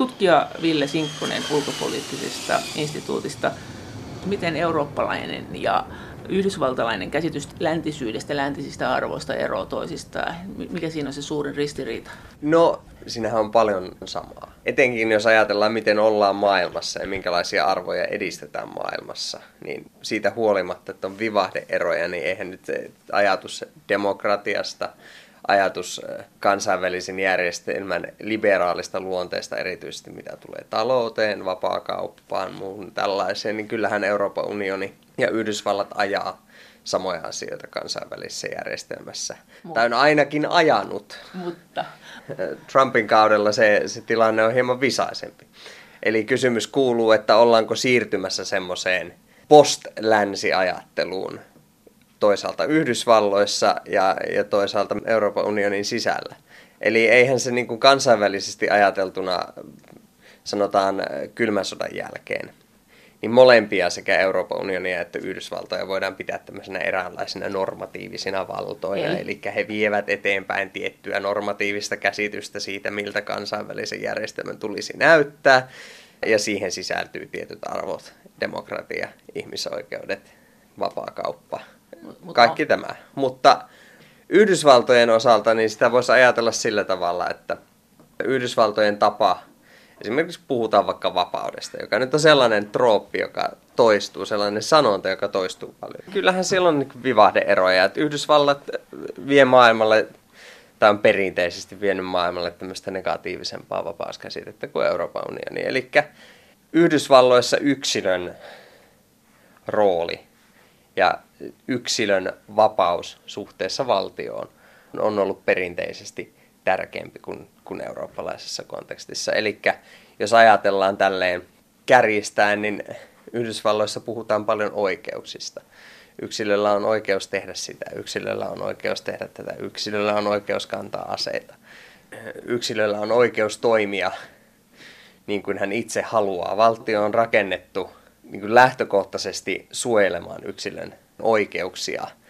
Tutkija Ville Sinkkonen ulkopoliittisesta instituutista, miten eurooppalainen ja yhdysvaltalainen käsitys läntisyydestä, läntisistä arvoista eroaa toisistaan? Mikä siinä on se suurin ristiriita? No, siinähän on paljon samaa. Etenkin jos ajatellaan, miten ollaan maailmassa ja minkälaisia arvoja edistetään maailmassa, niin siitä huolimatta, että on vivahdeeroja, niin eihän nyt ajatus demokratiasta, ajatus kansainvälisen järjestelmän liberaalista luonteesta, erityisesti mitä tulee talouteen, vapaakauppaan, muuhun tällaiseen, niin kyllähän Euroopan unioni ja Yhdysvallat ajaa samoja asioita kansainvälisessä järjestelmässä. Mutta. Tai on ainakin ajanut. Mutta. Trumpin kaudella se, se tilanne on hieman visaisempi. Eli kysymys kuuluu, että ollaanko siirtymässä semmoiseen post-länsi-ajatteluun toisaalta Yhdysvalloissa ja, ja toisaalta Euroopan unionin sisällä. Eli eihän se niin kuin kansainvälisesti ajateltuna, sanotaan kylmän sodan jälkeen, niin molempia sekä Euroopan unionia että Yhdysvaltoja voidaan pitää tämmöisenä eräänlaisina normatiivisina valtoina. Eli. Eli he vievät eteenpäin tiettyä normatiivista käsitystä siitä, miltä kansainvälisen järjestelmän tulisi näyttää. Ja siihen sisältyy tietyt arvot, demokratia, ihmisoikeudet, vapaakauppa, kaikki tämä. Mutta Yhdysvaltojen osalta niin sitä voisi ajatella sillä tavalla, että Yhdysvaltojen tapa esimerkiksi puhutaan vaikka vapaudesta, joka nyt on sellainen trooppi, joka toistuu, sellainen sanonta, joka toistuu paljon. Kyllähän siellä on niin vivahdeeroja, että Yhdysvallat vie maailmalle, tai on perinteisesti vienyt maailmalle tämmöistä negatiivisempaa vapauskäsitettä kuin Euroopan unioni. Eli Yhdysvalloissa yksilön rooli ja yksilön vapaus suhteessa valtioon on ollut perinteisesti tärkeämpi kuin, kuin eurooppalaisessa kontekstissa. Eli jos ajatellaan tälleen kärjistäen, niin Yhdysvalloissa puhutaan paljon oikeuksista. Yksilöllä on oikeus tehdä sitä, yksilöllä on oikeus tehdä tätä, yksilöllä on oikeus kantaa aseita. Yksilöllä on oikeus toimia niin kuin hän itse haluaa. Valtio on rakennettu niin kuin lähtökohtaisesti suojelemaan yksilön oikeuksia –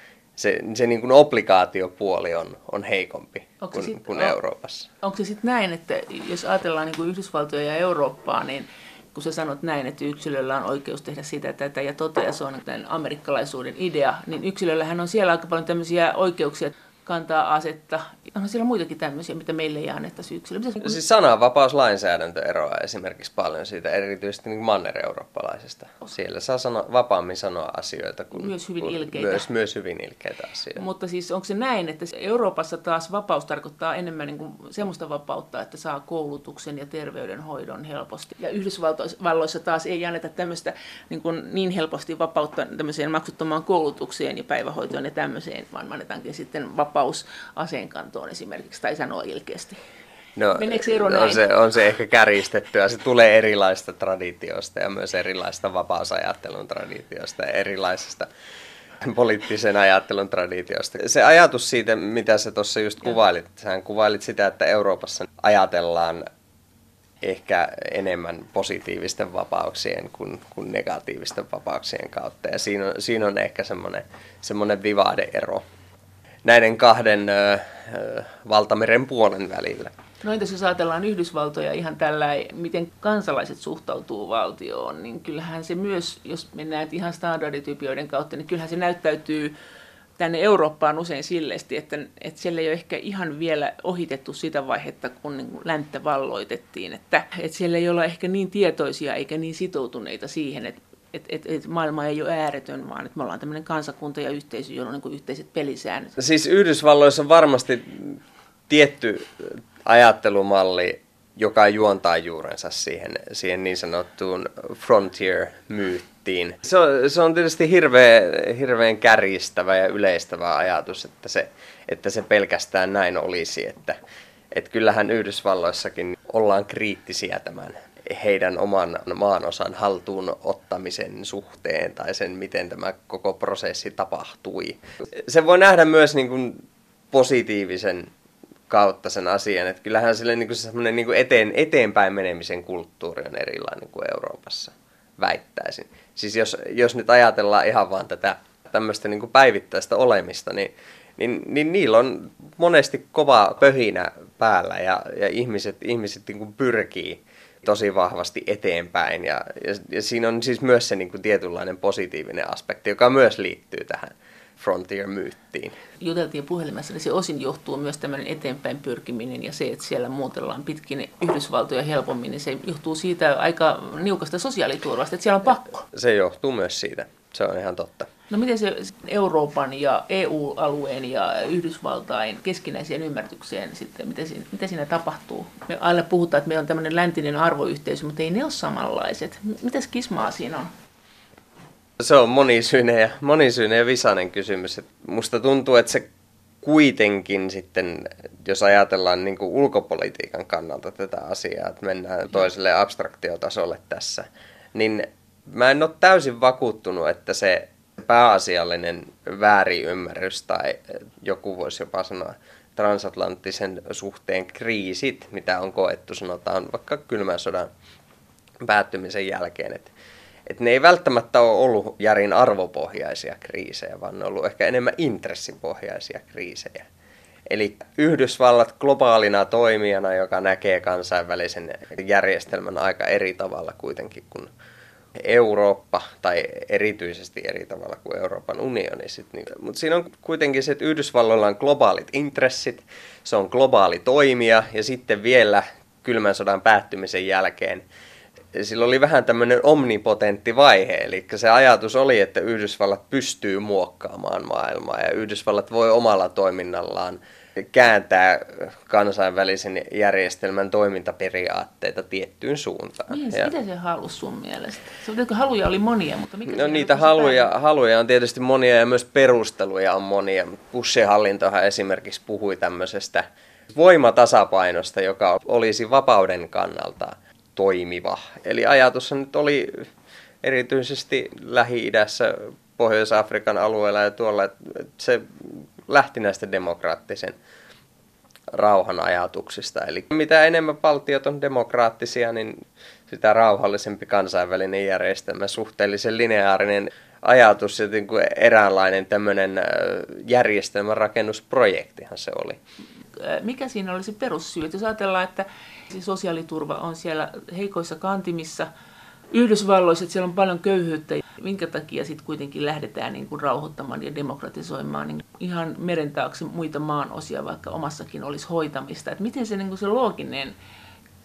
se, se niin kuin obligaatiopuoli on, on heikompi onko kuin, sit, kuin Euroopassa. Onko se sitten näin, että jos ajatellaan niin kuin Yhdysvaltoja ja Eurooppaa, niin kun sä sanot näin, että yksilöllä on oikeus tehdä sitä tätä ja totea, se on amerikkalaisuuden idea, niin yksilöllähän on siellä aika paljon tämmöisiä oikeuksia, kantaa asetta. Onhan siellä muitakin tämmöisiä, mitä meille ei annettaisi yksilölle. Mitä... Siis sananvapauslainsäädäntö eroaa esimerkiksi paljon siitä, erityisesti niin manner-eurooppalaisesta. Siellä saa sano, vapaammin sanoa asioita kuin myös hyvin kuin, ilkeitä. Myös, myös hyvin ilkeitä asioita. Mutta siis onko se näin, että Euroopassa taas vapaus tarkoittaa enemmän niin kuin semmoista vapautta, että saa koulutuksen ja terveydenhoidon helposti. Ja Yhdysvalloissa taas ei anneta tämmöistä niin, kuin niin helposti vapautta tämmöiseen maksuttomaan koulutukseen ja päivähoitoon ja tämmöiseen, vaan annetaankin sitten vapautta vapaus aseenkantoon esimerkiksi, tai sanoa ilkeästi. No, se ero näin? On se, on se ehkä kärjistettyä. Se tulee erilaista traditiosta ja myös erilaista vapausajattelun traditiosta ja erilaisesta poliittisen ajattelun traditiosta. Se ajatus siitä, mitä sä tuossa just kuvailit, sä kuvailit sitä, että Euroopassa ajatellaan ehkä enemmän positiivisten vapauksien kuin, kuin negatiivisten vapauksien kautta. Ja siinä on, siinä on ehkä semmoinen, semmoinen vivahdeero näiden kahden ö, ö, valtameren puolen välillä. No entäs jos ajatellaan Yhdysvaltoja ihan tällä, miten kansalaiset suhtautuu valtioon, niin kyllähän se myös, jos mennään ihan standarditypioiden kautta, niin kyllähän se näyttäytyy tänne Eurooppaan usein silleesti, että, että siellä ei ole ehkä ihan vielä ohitettu sitä vaihetta, kun niin länttä valloitettiin. Että, että siellä ei olla ehkä niin tietoisia eikä niin sitoutuneita siihen, että että et, et maailma ei ole ääretön, vaan että me ollaan tämmöinen kansakunta ja yhteisö, jolla on niin yhteiset pelisäännöt. Siis Yhdysvalloissa on varmasti tietty ajattelumalli, joka juontaa juurensa siihen, siihen niin sanottuun frontier-myyttiin. Se on, se on tietysti hirveän, hirveän kärjistävä ja yleistävä ajatus, että se, että se pelkästään näin olisi. Että, että kyllähän Yhdysvalloissakin ollaan kriittisiä tämän heidän oman maanosan haltuun ottamisen suhteen tai sen, miten tämä koko prosessi tapahtui. Se voi nähdä myös niin kuin positiivisen kautta sen asian, että kyllähän sille niin kuin semmoinen niin kuin eteen, eteenpäin menemisen kulttuuri on erilainen kuin Euroopassa, väittäisin. Siis jos, jos nyt ajatellaan ihan vaan tätä tämmöistä niin kuin päivittäistä olemista, niin niin, niin niillä on monesti kova pöhinä päällä ja, ja ihmiset, ihmiset niin kuin pyrkii tosi vahvasti eteenpäin. Ja, ja, ja siinä on siis myös se niin kuin tietynlainen positiivinen aspekti, joka myös liittyy tähän Frontier-myyttiin. Juteltiin puhelimessa, niin se osin johtuu myös tämmöinen eteenpäin pyrkiminen ja se, että siellä muutellaan pitkin Yhdysvaltoja helpommin, niin se johtuu siitä aika niukasta sosiaaliturvasta, että siellä on pakko. Se johtuu myös siitä, se on ihan totta. No miten se Euroopan ja EU-alueen ja Yhdysvaltain keskinäiseen ymmärrykseen sitten, miten siinä, mitä siinä tapahtuu? Me aina puhutaan, että meillä on tämmöinen läntinen arvoyhteisö, mutta ei ne ole samanlaiset. Mitäs kismaa siinä on? Se on monisyinen ja, monisyinen ja visainen kysymys. Et musta tuntuu, että se kuitenkin sitten, jos ajatellaan niin kuin ulkopolitiikan kannalta tätä asiaa, että mennään toiselle abstraktiotasolle tässä, niin mä en ole täysin vakuuttunut, että se pääasiallinen väärinymmärrys tai joku voisi jopa sanoa transatlanttisen suhteen kriisit, mitä on koettu sanotaan vaikka kylmän sodan päättymisen jälkeen, että että ne ei välttämättä ole ollut järin arvopohjaisia kriisejä, vaan ne on ollut ehkä enemmän intressipohjaisia kriisejä. Eli Yhdysvallat globaalina toimijana, joka näkee kansainvälisen järjestelmän aika eri tavalla kuitenkin kuin Eurooppa, tai erityisesti eri tavalla kuin Euroopan unioni. Niin, mutta siinä on kuitenkin se, että Yhdysvalloilla on globaalit intressit, se on globaali toimija, ja sitten vielä kylmän sodan päättymisen jälkeen sillä oli vähän tämmöinen omnipotentti vaihe, eli se ajatus oli, että Yhdysvallat pystyy muokkaamaan maailmaa ja Yhdysvallat voi omalla toiminnallaan kääntää kansainvälisen järjestelmän toimintaperiaatteita tiettyyn suuntaan. Niin, ja... mitä se halusi sun mielestä? Se, haluja oli monia, mutta mikä No niitä haluja, haluja on tietysti monia ja myös perusteluja on monia. Bushin hallintohan esimerkiksi puhui tämmöisestä voimatasapainosta, joka olisi vapauden kannalta – toimiva. Eli ajatus nyt oli erityisesti Lähi-idässä, Pohjois-Afrikan alueella ja tuolla, että se lähti näistä demokraattisen rauhan ajatuksista. Eli mitä enemmän valtiot on demokraattisia, niin sitä rauhallisempi kansainvälinen järjestelmä, suhteellisen lineaarinen ajatus ja niin kuin eräänlainen tämmöinen järjestelmän rakennusprojektihan se oli. Mikä siinä oli se perussyy? Jos ajatellaan, että sosiaaliturva on siellä heikoissa kantimissa. Yhdysvalloissa, että siellä on paljon köyhyyttä, minkä takia sitten kuitenkin lähdetään niin kuin rauhoittamaan ja demokratisoimaan niin ihan meren taakse muita maan osia, vaikka omassakin olisi hoitamista. Että miten se, niin kuin se looginen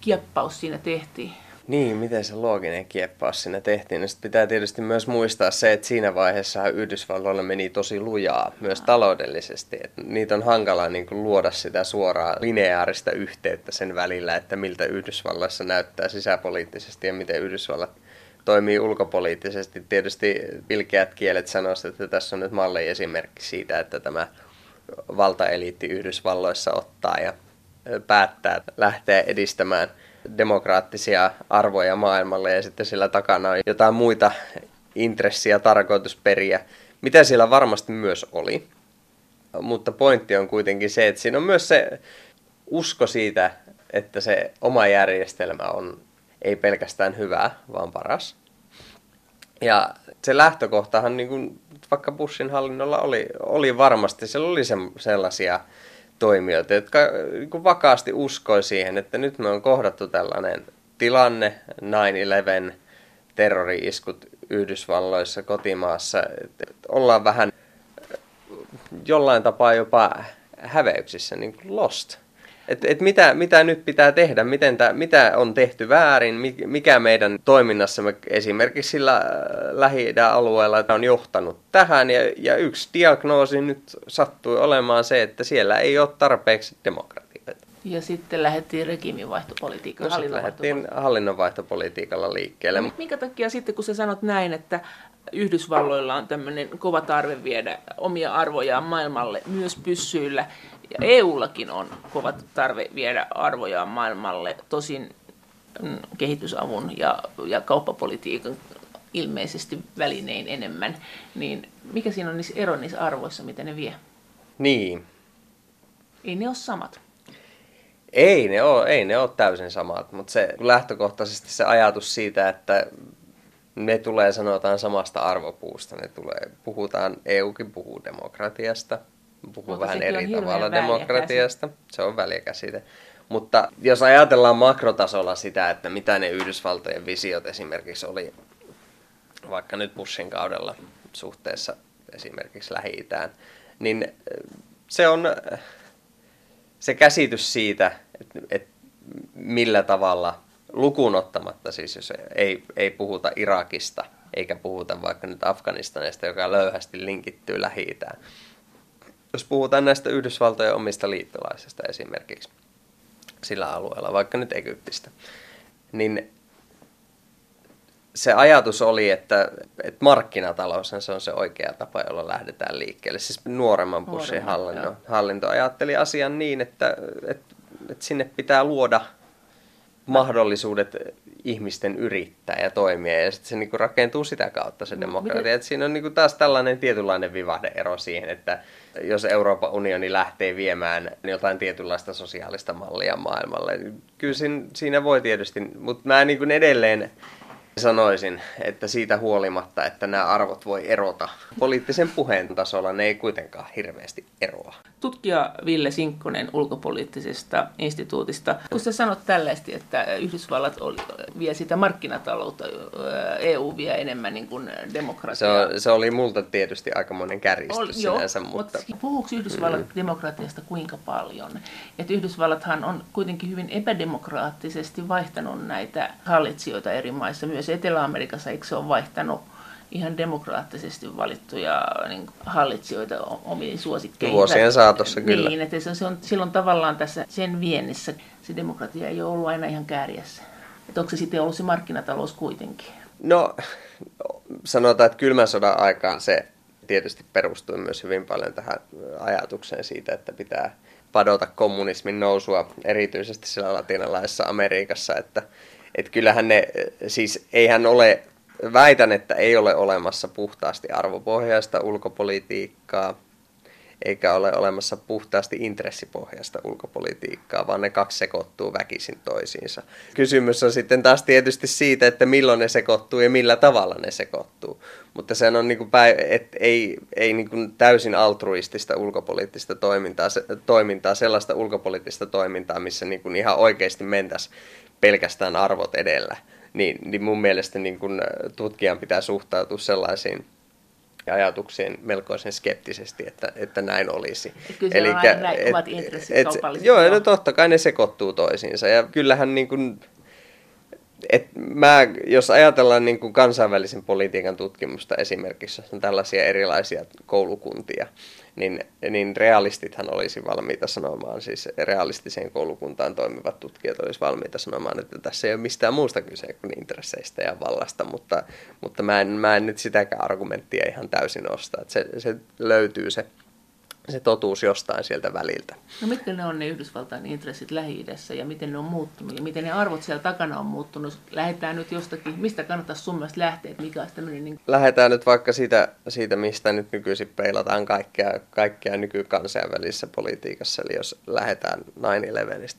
kieppaus siinä tehtiin? Niin, miten se looginen kieppaus siinä tehtiin. No pitää tietysti myös muistaa se, että siinä vaiheessa Yhdysvalloilla meni tosi lujaa myös taloudellisesti. Et niitä on hankala niin kuin, luoda sitä suoraa lineaarista yhteyttä sen välillä, että miltä Yhdysvalloissa näyttää sisäpoliittisesti ja miten Yhdysvallat toimii ulkopoliittisesti. Tietysti vilkeät kielet sanoisivat, että tässä on nyt malli esimerkki siitä, että tämä valtaeliitti Yhdysvalloissa ottaa ja päättää lähteä edistämään – demokraattisia arvoja maailmalle ja sitten sillä takana on jotain muita intressiä, tarkoitusperiä, mitä siellä varmasti myös oli. Mutta pointti on kuitenkin se, että siinä on myös se usko siitä, että se oma järjestelmä on ei pelkästään hyvä, vaan paras. Ja se lähtökohtahan niin kuin vaikka Bushin hallinnolla oli, oli varmasti, siellä oli se, sellaisia toimijoita, jotka niin vakaasti uskoi siihen, että nyt me on kohdattu tällainen tilanne, 9-11, terrori-iskut Yhdysvalloissa, kotimaassa, että ollaan vähän jollain tapaa jopa häveyksissä, niin kuin lost. Et, et mitä, mitä nyt pitää tehdä, miten tää, mitä on tehty väärin, mikä meidän toiminnassamme esimerkiksi sillä äh, lähi alueella on johtanut tähän. Ja, ja yksi diagnoosi nyt sattui olemaan se, että siellä ei ole tarpeeksi demokratiaa. Ja sitten lähdettiin regiimivaihtopolitiikalla. No, lähdettiin hallinnonvaihtopolitiikalla liikkeelle. Minkä takia sitten, kun sä sanot näin, että Yhdysvalloilla on tämmöinen kova tarve viedä omia arvojaan maailmalle myös pyssyillä, ja EUllakin on kovat tarve viedä arvojaan maailmalle, tosin mm, kehitysavun ja, ja kauppapolitiikan ilmeisesti välinein enemmän, niin mikä siinä on niissä ero niissä arvoissa, mitä ne vie? Niin. Ei ne ole samat. Ei ne ole, ei ne ole täysin samat, mutta se lähtökohtaisesti se ajatus siitä, että ne tulee sanotaan samasta arvopuusta, ne tulee, puhutaan, EUkin puhuu demokratiasta, puhuu vähän eri tavalla demokratiasta. Se on välikäsite. Mutta jos ajatellaan makrotasolla sitä, että mitä ne Yhdysvaltojen visiot esimerkiksi oli vaikka nyt Bushin kaudella suhteessa esimerkiksi Lähi-Itään, niin se on se käsitys siitä, että, että millä tavalla lukuun ottamatta, siis jos ei, ei puhuta Irakista, eikä puhuta vaikka nyt Afganistanista, joka löyhästi linkittyy lähi. Jos puhutaan näistä Yhdysvaltojen omista liittolaisista esimerkiksi sillä alueella, vaikka nyt Egyptistä, niin se ajatus oli, että, että markkinatalous se on se oikea tapa, jolla lähdetään liikkeelle. Siis nuoremman Bushin hallinto, hallinto ajatteli asian niin, että, että, että sinne pitää luoda mahdollisuudet ihmisten yrittää ja toimia, ja sitten se niinku rakentuu sitä kautta se no, demokratia. Et siinä on niinku taas tällainen tietynlainen vivahdeero siihen, että jos Euroopan unioni lähtee viemään jotain tietynlaista sosiaalista mallia maailmalle, kyllä siinä voi tietysti, mutta mä niin edelleen Sanoisin, että siitä huolimatta, että nämä arvot voi erota poliittisen puheen tasolla, ne ei kuitenkaan hirveästi eroa. Tutkija Ville Sinkkonen ulkopoliittisesta instituutista, kun sä sanot tällaisesti, että Yhdysvallat oli, vie sitä markkinataloutta, EU vie enemmän niin kuin demokratiaa. Se, on, se oli multa tietysti aikamoinen kärjistys oli, sinänsä. Joo, mutta... mutta puhuuko Yhdysvallat mm. demokratiasta kuinka paljon? Että Yhdysvallathan on kuitenkin hyvin epädemokraattisesti vaihtanut näitä hallitsijoita eri maissa, myös myös Etelä-Amerikassa, eikö se ole vaihtanut ihan demokraattisesti valittuja niin hallitsijoita omiin suosikkeihin. Vuosien saatossa kyllä. Niin, että se on silloin tavallaan tässä sen viennissä se demokratia ei ole ollut aina ihan kärjessä. Että onko se sitten ollut se markkinatalous kuitenkin? No, sanotaan, että kylmän sodan aikaan se tietysti perustui myös hyvin paljon tähän ajatukseen siitä, että pitää padota kommunismin nousua, erityisesti siellä latinalaisessa Amerikassa, että että kyllähän ne, siis eihän ole, väitän, että ei ole olemassa puhtaasti arvopohjaista ulkopolitiikkaa, eikä ole olemassa puhtaasti intressipohjaista ulkopolitiikkaa, vaan ne kaksi sekoittuu väkisin toisiinsa. Kysymys on sitten taas tietysti siitä, että milloin ne sekoittuu ja millä tavalla ne sekoittuu. Mutta se on niin kuin päin, et ei, ei niin kuin täysin altruistista ulkopoliittista toimintaa, se, toimintaa, sellaista ulkopoliittista toimintaa, missä niin kuin ihan oikeasti mentäisiin pelkästään arvot edellä, niin, niin mun mielestä niin kun tutkijan pitää suhtautua sellaisiin ajatuksiin melkoisen skeptisesti, että, että näin olisi. Eli omat intressit et, Joo, no totta kai ne sekoittuu toisiinsa. Ja kyllähän niin kun, et mä, jos ajatellaan niin kuin kansainvälisen politiikan tutkimusta esimerkiksi, on tällaisia erilaisia koulukuntia, niin, niin realistithan olisi valmiita sanomaan, siis realistiseen koulukuntaan toimivat tutkijat olisi valmiita sanomaan, että tässä ei ole mistään muusta kyse kuin intresseistä ja vallasta, mutta, mutta mä, en, mä en nyt sitäkään argumenttia ihan täysin osta, se, se löytyy se se totuus jostain sieltä väliltä. No mitkä ne on ne Yhdysvaltain intressit lähi ja miten ne on muuttunut ja miten ne arvot siellä takana on muuttunut? Lähdetään nyt jostakin, mistä kannattaisi sun mielestä lähteä, että mikä olisi tämmöinen... Niin... Lähdetään nyt vaikka siitä, siitä, mistä nyt nykyisin peilataan kaikkea, kaikkea nykykansainvälisessä politiikassa. Eli jos lähdetään 9-11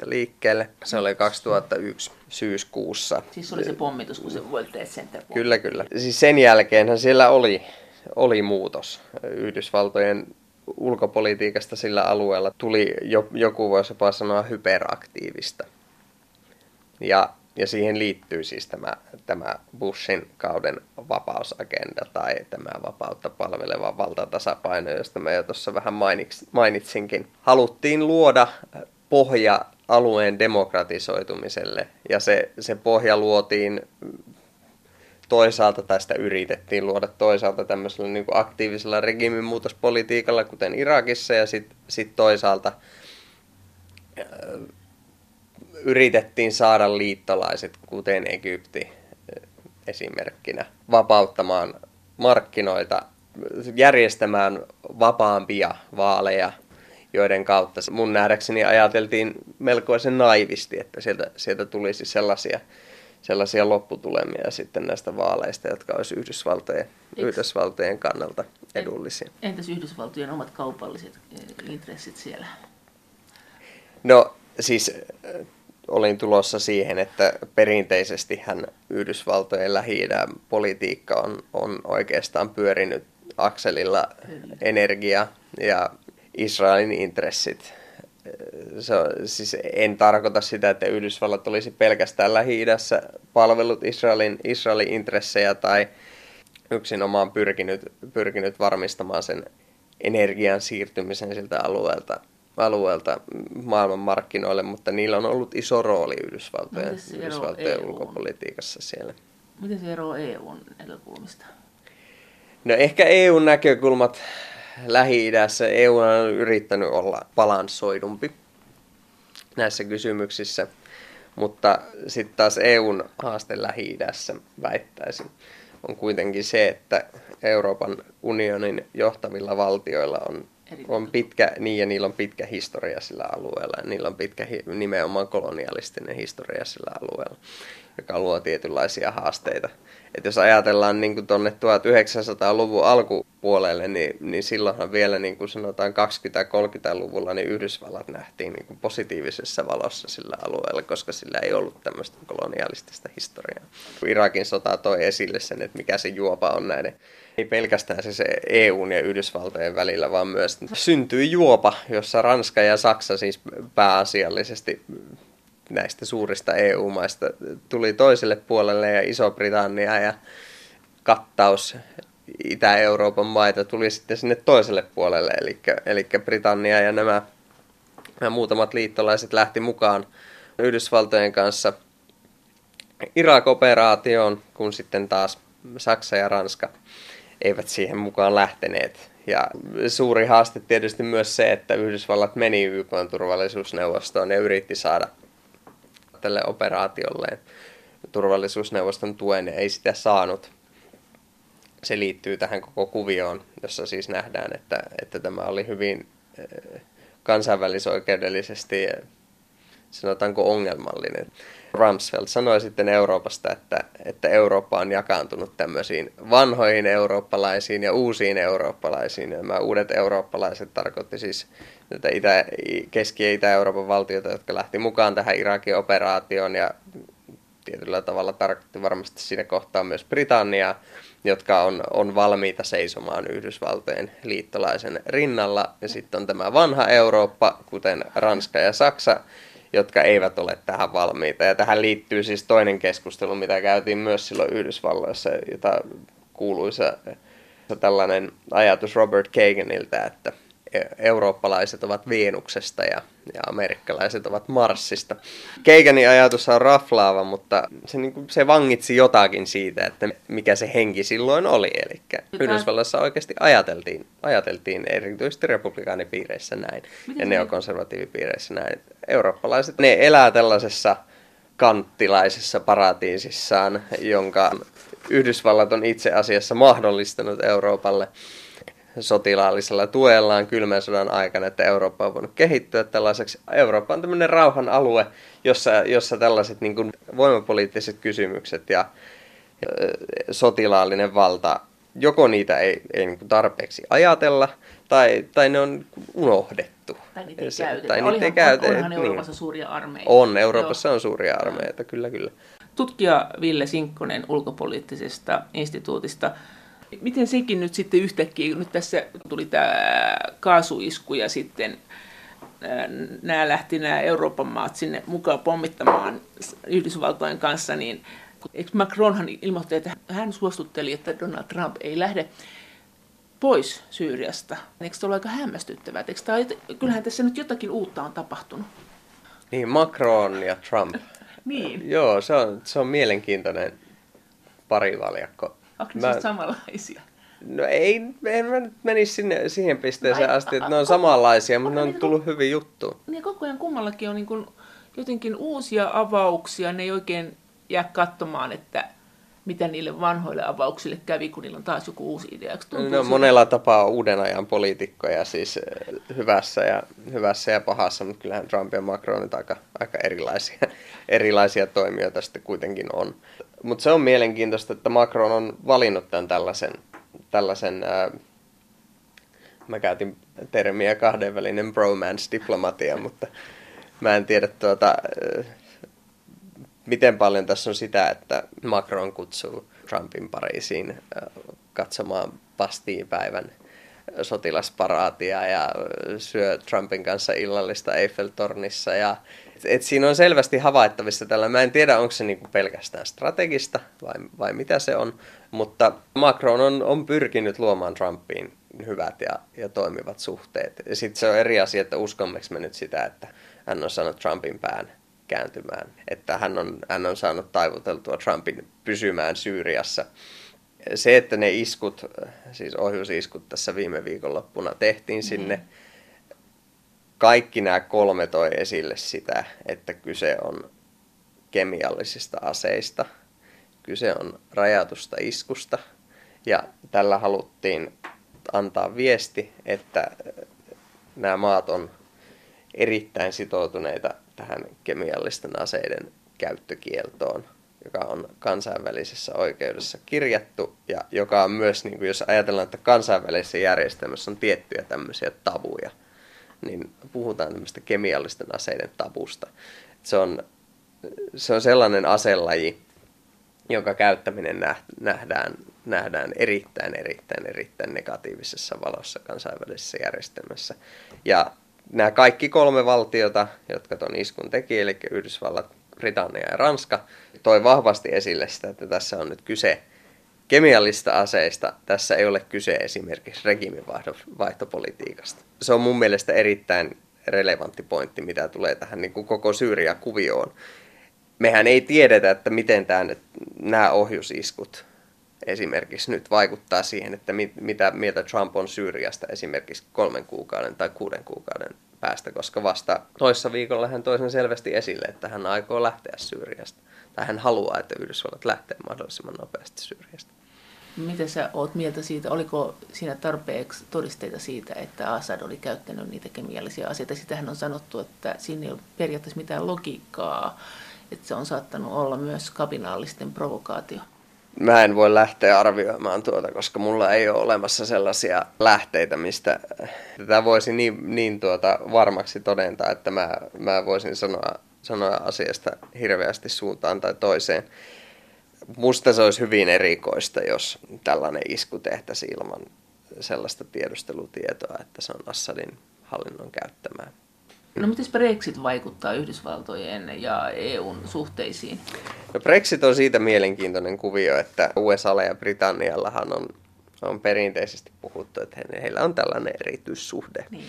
liikkeelle, se oli 2001 syyskuussa. Siis oli se pommitus, kun se World Trade Center Kyllä, kyllä. Siis sen jälkeenhän siellä oli, oli muutos. Yhdysvaltojen ulkopolitiikasta sillä alueella tuli jo, joku voisi jopa sanoa hyperaktiivista. Ja, ja siihen liittyy siis tämä, tämä Bushin kauden vapausagenda tai tämä vapautta palveleva valtatasapaino, josta mä jo tuossa vähän mainitsinkin. Haluttiin luoda pohja alueen demokratisoitumiselle ja se, se pohja luotiin toisaalta tästä yritettiin luoda toisaalta tämmöisellä niin kuin aktiivisella regiimimuutospolitiikalla, kuten Irakissa, ja sitten sit toisaalta äh, yritettiin saada liittolaiset, kuten Egypti äh, esimerkkinä, vapauttamaan markkinoita, järjestämään vapaampia vaaleja, joiden kautta mun nähdäkseni ajateltiin melkoisen naivisti, että sieltä, sieltä tulisi sellaisia sellaisia lopputulemia sitten näistä vaaleista, jotka olisi Yhdysvaltojen, Yhdysvaltojen kannalta edullisia. Entäs Yhdysvaltojen omat kaupalliset eh, intressit siellä? No siis eh, olin tulossa siihen, että perinteisesti hän Yhdysvaltojen lähi politiikka on, on oikeastaan pyörinyt akselilla energia ja Israelin intressit. Se on, siis en tarkoita sitä, että Yhdysvallat olisi pelkästään Lähi-idässä palvellut Israelin, Israelin intressejä tai yksinomaan pyrkinyt, pyrkinyt varmistamaan sen energian siirtymisen siltä alueelta, alueelta maailman markkinoille, mutta niillä on ollut iso rooli Yhdysvaltojen, Yhdysvaltojen ulkopolitiikassa siellä. Miten se eroaa EUn näkökulmista? No ehkä EUn näkökulmat Lähi-idässä. EU on yrittänyt olla balanssoidumpi näissä kysymyksissä, mutta sitten taas EUn haaste Lähi-idässä väittäisin on kuitenkin se, että Euroopan unionin johtavilla valtioilla on, on pitkä, niin ja niillä on pitkä historia sillä alueella, ja niillä on pitkä nimenomaan kolonialistinen historia sillä alueella, joka luo tietynlaisia haasteita että jos ajatellaan niin tuonne 1900-luvun alkupuolelle, niin, niin silloinhan vielä niin kuin sanotaan 20-30-luvulla niin Yhdysvallat nähtiin niin kuin positiivisessa valossa sillä alueella, koska sillä ei ollut tämmöistä kolonialistista historiaa. Irakin sota toi esille sen, että mikä se juopa on näiden ei pelkästään se, se EUn ja Yhdysvaltojen välillä, vaan myös syntyi juopa, jossa Ranska ja Saksa siis pääasiallisesti näistä suurista EU-maista tuli toiselle puolelle ja Iso-Britannia ja kattaus Itä-Euroopan maita tuli sitten sinne toiselle puolelle, eli, eli Britannia ja nämä, nämä muutamat liittolaiset lähti mukaan Yhdysvaltojen kanssa Irak-operaatioon, kun sitten taas Saksa ja Ranska eivät siihen mukaan lähteneet. Ja suuri haaste tietysti myös se, että Yhdysvallat meni YK turvallisuusneuvostoon ja yritti saada tälle operaatiolle turvallisuusneuvoston tuen ei sitä saanut. Se liittyy tähän koko kuvioon, jossa siis nähdään, että, että tämä oli hyvin eh, kansainvälisoikeudellisesti eh, sanotaanko ongelmallinen. Rumsfeld sanoi sitten Euroopasta, että, että Eurooppa on jakaantunut tämmöisiin vanhoihin eurooppalaisiin ja uusiin eurooppalaisiin. Ja nämä uudet eurooppalaiset tarkoitti siis näitä Itä, Keski- ja Itä-Euroopan valtioita, jotka lähti mukaan tähän Irakin operaatioon ja tietyllä tavalla tarkoitti varmasti siinä kohtaa myös Britanniaa, jotka on, on valmiita seisomaan Yhdysvaltojen liittolaisen rinnalla. Ja sitten on tämä vanha Eurooppa, kuten Ranska ja Saksa, jotka eivät ole tähän valmiita. Ja tähän liittyy siis toinen keskustelu, mitä käytiin myös silloin Yhdysvalloissa, jota kuuluisa tällainen ajatus Robert Kaganilta, että eurooppalaiset ovat Veenuksesta ja, ja amerikkalaiset ovat Marsista. Keikanin ajatus on raflaava, mutta se, niin kuin, se vangitsi jotakin siitä, että mikä se henki silloin oli. Eli Yhdysvalloissa oikeasti ajateltiin, ajateltiin erityisesti republikaanipiireissä näin Miten ja neokonservatiivipiireissä näin. Eurooppalaiset, ne elää tällaisessa kanttilaisessa paratiisissaan, jonka Yhdysvallat on itse asiassa mahdollistanut Euroopalle sotilaallisella tuellaan kylmän sodan aikana, että Eurooppa on voinut kehittyä tällaiseksi. Eurooppa on tämmöinen rauhan alue, jossa, jossa tällaiset niin kuin voimapoliittiset kysymykset ja sotilaallinen valta, joko niitä ei, ei niin kuin tarpeeksi ajatella, tai, tai ne on unohdettu. Tai niitä ei käytetä. Tai niitä ei käytetä. Onhan niin. Euroopassa niin. suuria armeija. On, Euroopassa Joo. on suuria armeijoita, kyllä kyllä. Tutkija Ville Sinkkonen ulkopoliittisesta instituutista Miten sekin nyt sitten yhtäkkiä, nyt tässä tuli tämä kaasuisku ja sitten nämä lähti nämä Euroopan maat sinne mukaan pommittamaan Yhdysvaltojen kanssa, niin eikö Macronhan ilmoitti, että hän suostutteli, että Donald Trump ei lähde pois Syyriasta. Eikö se ole aika hämmästyttävää? Eikö tämä, kyllähän tässä nyt jotakin uutta on tapahtunut. Niin, Macron ja Trump. niin. Joo, se on, se on mielenkiintoinen parivaljakko Onko ne mä... samanlaisia? No ei, en mä nyt menisi sinne, siihen pisteeseen Vai, asti, että ne on samanlaisia, mutta ne on tullut hyvin juttu. Niin koko ajan kummallakin on niin kuin jotenkin uusia avauksia, ne ei oikein jää katsomaan, että mitä niille vanhoille avauksille kävi, kun niillä on taas joku uusi idea. No, monella tapaa uuden ajan poliitikkoja siis eh, hyvässä ja, hyvässä ja pahassa, mutta kyllähän Trump ja Macron on aika, aika erilaisia, erilaisia toimijoita sitten kuitenkin on. Mutta se on mielenkiintoista, että Macron on valinnut tämän tällaisen, tällaisen ää, mä käytin termiä kahdenvälinen bromance-diplomatia, mutta mä en tiedä tuota, miten paljon tässä on sitä, että Macron kutsuu Trumpin Pariisiin katsomaan Bastiin päivän sotilasparaatia ja syö Trumpin kanssa illallista Eiffeltornissa. Ja, et siinä on selvästi havaittavissa tällä. Mä en tiedä, onko se niinku pelkästään strategista vai, vai mitä se on, mutta Macron on, on pyrkinyt luomaan Trumpiin hyvät ja, ja toimivat suhteet. Ja sitten se on eri asia, että uskommeko me nyt sitä, että hän on saanut Trumpin pään kääntymään, että hän on, hän on saanut taivuteltua Trumpin pysymään Syyriassa. Se, että ne iskut, siis ohjusiskut tässä viime viikonloppuna tehtiin mm-hmm. Kaikki nämä kolme toi esille sitä, että kyse on kemiallisista aseista, kyse on rajatusta iskusta, ja tällä haluttiin antaa viesti, että nämä maat on erittäin sitoutuneita tähän kemiallisten aseiden käyttökieltoon, joka on kansainvälisessä oikeudessa kirjattu ja joka on myös, niin kuin jos ajatellaan, että kansainvälisessä järjestelmässä on tiettyjä tämmöisiä tabuja, niin puhutaan tämmöistä kemiallisten aseiden tabusta. Se on, se on sellainen aselaji, jonka käyttäminen nähdään, nähdään erittäin, erittäin, erittäin negatiivisessa valossa kansainvälisessä järjestelmässä. Ja nämä kaikki kolme valtiota, jotka tuon iskun teki, eli Yhdysvallat, Britannia ja Ranska, toi vahvasti esille sitä, että tässä on nyt kyse kemiallista aseista. Tässä ei ole kyse esimerkiksi regiimivaihtopolitiikasta. Se on mun mielestä erittäin relevantti pointti, mitä tulee tähän niin kuin koko Syyria-kuvioon. Mehän ei tiedetä, että miten tämä, nämä ohjusiskut esimerkiksi nyt vaikuttaa siihen, että mit, mitä mieltä Trump on Syyriasta esimerkiksi kolmen kuukauden tai kuuden kuukauden päästä, koska vasta toissa viikolla hän toi sen selvästi esille, että hän aikoo lähteä Syyriasta. Tai hän haluaa, että Yhdysvallat lähtee mahdollisimman nopeasti Syyriasta. Mitä sä oot mieltä siitä, oliko siinä tarpeeksi todisteita siitä, että Assad oli käyttänyt niitä kemiallisia aseita? Sitähän on sanottu, että siinä ei ole periaatteessa mitään logiikkaa, että se on saattanut olla myös kapinallisten provokaatio mä en voi lähteä arvioimaan tuota, koska mulla ei ole olemassa sellaisia lähteitä, mistä tätä voisi niin, niin tuota varmaksi todentaa, että mä, mä voisin sanoa, sanoa asiasta hirveästi suuntaan tai toiseen. Musta se olisi hyvin erikoista, jos tällainen isku tehtäisiin ilman sellaista tiedustelutietoa, että se on Assadin hallinnon käyttämää. No miten Brexit vaikuttaa Yhdysvaltojen ja EUn suhteisiin? No Brexit on siitä mielenkiintoinen kuvio, että USA ja Britanniallahan on, on perinteisesti puhuttu, että heillä on tällainen erityissuhde. Niin.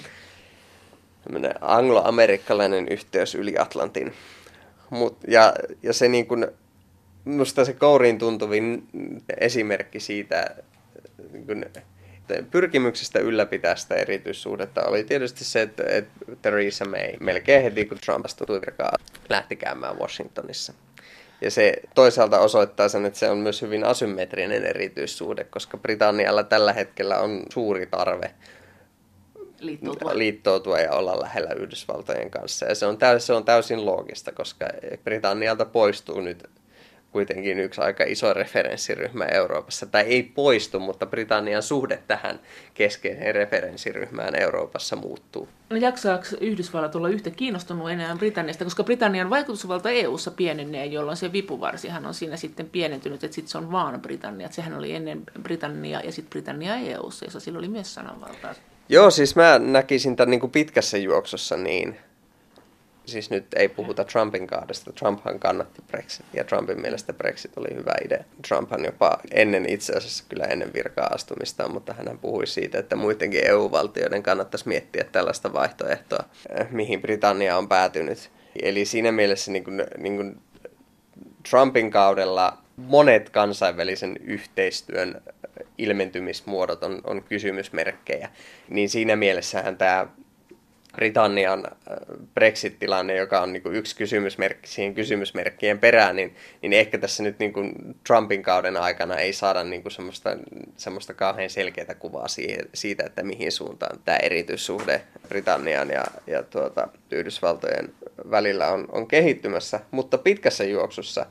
anglo-amerikkalainen yhteys yli Atlantin. Mut, ja, ja se niin kuin, musta se kouriin tuntuvin esimerkki siitä niin kuin, pyrkimyksestä ylläpitää sitä erityissuhdetta oli tietysti se, että, että Theresa May melkein heti kun Trump astui virkaan lähti käymään Washingtonissa. Ja se toisaalta osoittaa sen, että se on myös hyvin asymmetrinen erityissuhde, koska Britannialla tällä hetkellä on suuri tarve liittoutua. liittoutua ja olla lähellä Yhdysvaltojen kanssa. Ja se on, täysin, se on täysin loogista, koska Britannialta poistuu nyt kuitenkin yksi aika iso referenssiryhmä Euroopassa. Tai ei poistu, mutta Britannian suhde tähän keskeiseen referenssiryhmään Euroopassa muuttuu. No jaksaako Yhdysvallat olla yhtä kiinnostunut enää Britanniasta, koska Britannian vaikutusvalta EU-ssa pienenee, jolloin se vipuvarsihan on siinä sitten pienentynyt, että sitten se on vaan Britannia. Että sehän oli ennen Britannia ja sitten Britannia EU-ssa, jossa sillä oli myös sananvaltaa. Joo, siis mä näkisin tämän niin kuin pitkässä juoksussa niin, siis nyt ei puhuta Trumpin kahdesta. Trumphan kannatti Brexit ja Trumpin mielestä Brexit oli hyvä idea. Trumphan jopa ennen itse asiassa kyllä ennen virkaa astumista, mutta hän puhui siitä, että muidenkin EU-valtioiden kannattaisi miettiä tällaista vaihtoehtoa, eh, mihin Britannia on päätynyt. Eli siinä mielessä niin kuin, niin kuin Trumpin kaudella monet kansainvälisen yhteistyön ilmentymismuodot on, on kysymysmerkkejä. Niin siinä mielessähän tämä Britannian äh, Brexit-tilanne, joka on niin kuin yksi kysymysmerkki siihen kysymysmerkkien perään, niin, niin ehkä tässä nyt niin kuin Trumpin kauden aikana ei saada niin kuin semmoista, semmoista kauhean selkeää kuvaa siihen, siitä, että mihin suuntaan tämä erityissuhde Britannian ja, ja tuota, Yhdysvaltojen välillä on, on kehittymässä. Mutta pitkässä juoksussa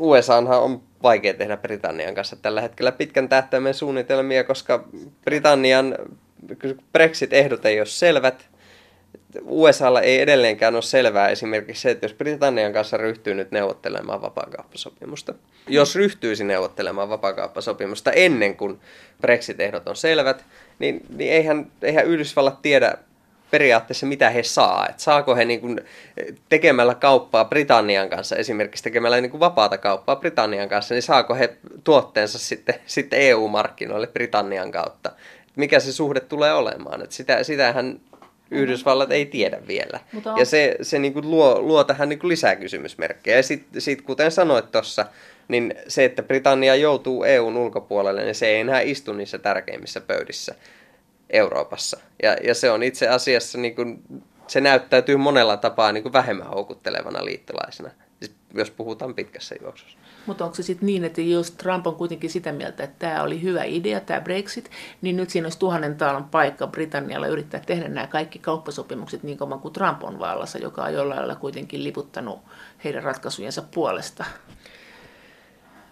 USAhan on vaikea tehdä Britannian kanssa tällä hetkellä pitkän tähtäimen suunnitelmia, koska Britannian Brexit-ehdot ei ole selvät. USAlla ei edelleenkään ole selvää esimerkiksi se, että jos Britannian kanssa ryhtyy nyt neuvottelemaan vapaakauppasopimusta, jos ryhtyisi neuvottelemaan vapaakauppasopimusta ennen kuin Brexit-ehdot on selvät, niin, niin eihän, eihän Yhdysvallat tiedä periaatteessa mitä he saa. Et saako he niin kuin tekemällä kauppaa Britannian kanssa, esimerkiksi tekemällä niin kuin vapaata kauppaa Britannian kanssa, niin saako he tuotteensa sitten, sitten EU-markkinoille Britannian kautta. Mikä se suhde tulee olemaan. Et sitä, sitähän Yhdysvallat ei tiedä vielä. Mutta on... Ja se, se niin kuin luo, luo tähän niin kuin lisää kysymysmerkkejä. Ja sitten sit, kuten sanoit tuossa, niin se, että Britannia joutuu EUn ulkopuolelle, niin se ei enää istu niissä tärkeimmissä pöydissä Euroopassa. Ja, ja se on itse asiassa, niin kuin, se näyttäytyy monella tapaa niin kuin vähemmän houkuttelevana liittolaisena, siis jos puhutaan pitkässä juoksussa. Mutta onko se sitten niin, että jos Trump on kuitenkin sitä mieltä, että tämä oli hyvä idea, tämä Brexit, niin nyt siinä olisi tuhannen taalan paikka Britannialla yrittää tehdä nämä kaikki kauppasopimukset niin kauan kuin Trump on vallassa, joka on jollain lailla kuitenkin liputtanut heidän ratkaisujensa puolesta.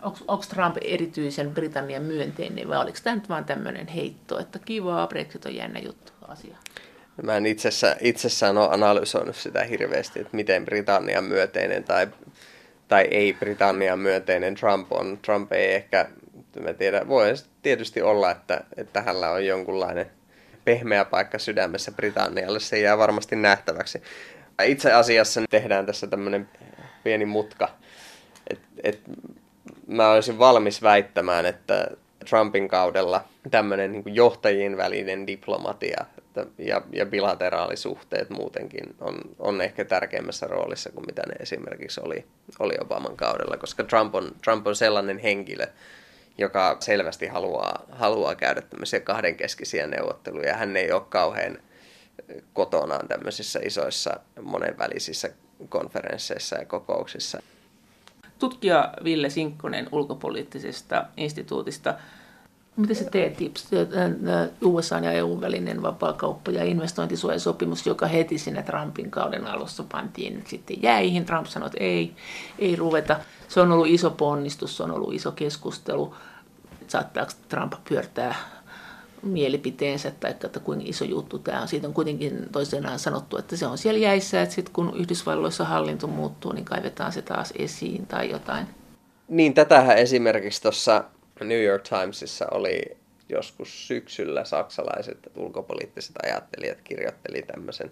Onko Trump erityisen Britannian myönteinen vai oliko tämä nyt vaan tämmöinen heitto, että kivaa, Brexit on jännä juttu asia? Mä en itsessään, itsessään ole analysoinut sitä hirveästi, että miten Britannian myönteinen tai tai ei Britannian myönteinen Trump on. Trump ei ehkä, mä tiedän, voi tietysti olla, että, että hänellä on jonkunlainen pehmeä paikka sydämessä Britannialle. Se jää varmasti nähtäväksi. Itse asiassa tehdään tässä tämmöinen pieni mutka. Et, et, mä olisin valmis väittämään, että Trumpin kaudella tämmöinen niin johtajien välinen diplomatia että, ja, ja bilateraalisuhteet muutenkin on, on ehkä tärkeimmässä roolissa kuin mitä ne esimerkiksi oli, oli Obaman kaudella, koska Trump on, Trump on sellainen henkilö, joka selvästi haluaa, haluaa käydä tämmöisiä kahdenkeskisiä neuvotteluja. Hän ei ole kauhean kotonaan tämmöisissä isoissa monenvälisissä konferensseissa ja kokouksissa. Tutkija Ville Sinkkonen ulkopoliittisesta instituutista Miten se TTIP, USA ja EUn välinen vapaakauppa- ja investointisuojasopimus, joka heti sinne Trumpin kauden alussa pantiin sitten jäihin. Trump sanoi, että ei, ei ruveta. Se on ollut iso ponnistus, se on ollut iso keskustelu. Saattaako Trump pyörtää mielipiteensä tai että kuinka iso juttu tämä on. Siitä on kuitenkin toisenaan sanottu, että se on siellä jäissä, että sitten kun Yhdysvalloissa hallinto muuttuu, niin kaivetaan se taas esiin tai jotain. Niin, tätähän esimerkiksi tuossa New York Timesissa oli joskus syksyllä saksalaiset ulkopoliittiset ajattelijat kirjoitteli tämmöisen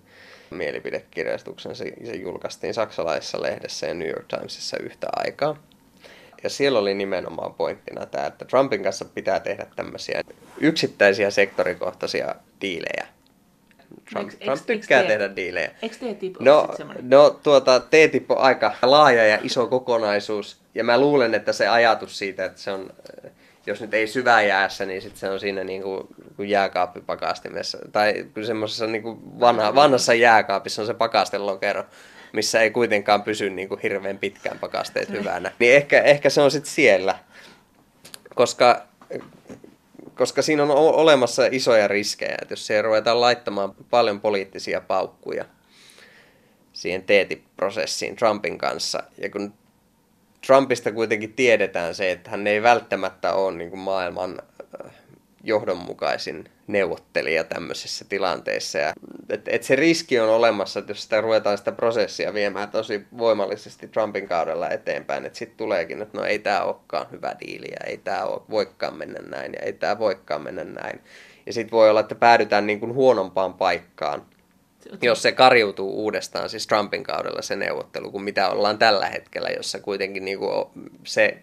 mielipidekirjoituksen. Se, se julkaistiin saksalaisessa lehdessä ja New York Timesissa yhtä aikaa. Ja siellä oli nimenomaan pointtina tämä, että Trumpin kanssa pitää tehdä tämmöisiä yksittäisiä sektorikohtaisia diilejä. Trump, eikö, Trump tykkää eikö tehdä diilejä. Eikö TTIP no, no tuota, TTIP on aika laaja ja iso kokonaisuus. Ja mä luulen, että se ajatus siitä, että se on jos nyt ei syvää jäässä, niin sitten se on siinä niin kuin, kuin jääkaappipakastimessa. Tai semmoisessa niin kuin vanha, vanhassa jääkaapissa on se pakastelokero, missä ei kuitenkaan pysy niin kuin hirveän pitkään pakasteet hyvänä. Niin ehkä, ehkä se on sitten siellä. Koska, koska siinä on olemassa isoja riskejä, että jos se ruvetaan laittamaan paljon poliittisia paukkuja siihen TTIP-prosessiin Trumpin kanssa, ja kun Trumpista kuitenkin tiedetään se, että hän ei välttämättä ole niin kuin maailman johdonmukaisin neuvottelija tämmöisissä tilanteissa. Ja, et, et se riski on olemassa, että jos sitä ruvetaan sitä prosessia viemään tosi voimallisesti Trumpin kaudella eteenpäin, että sitten tuleekin, että no ei tämä olekaan hyvä diili ja ei tämä voikaan mennä näin ja ei tämä voikaan mennä näin. Ja sitten voi olla, että päädytään niin kuin huonompaan paikkaan jos se kariutuu uudestaan, siis Trumpin kaudella se neuvottelu, kuin mitä ollaan tällä hetkellä, jossa kuitenkin niin kuin se,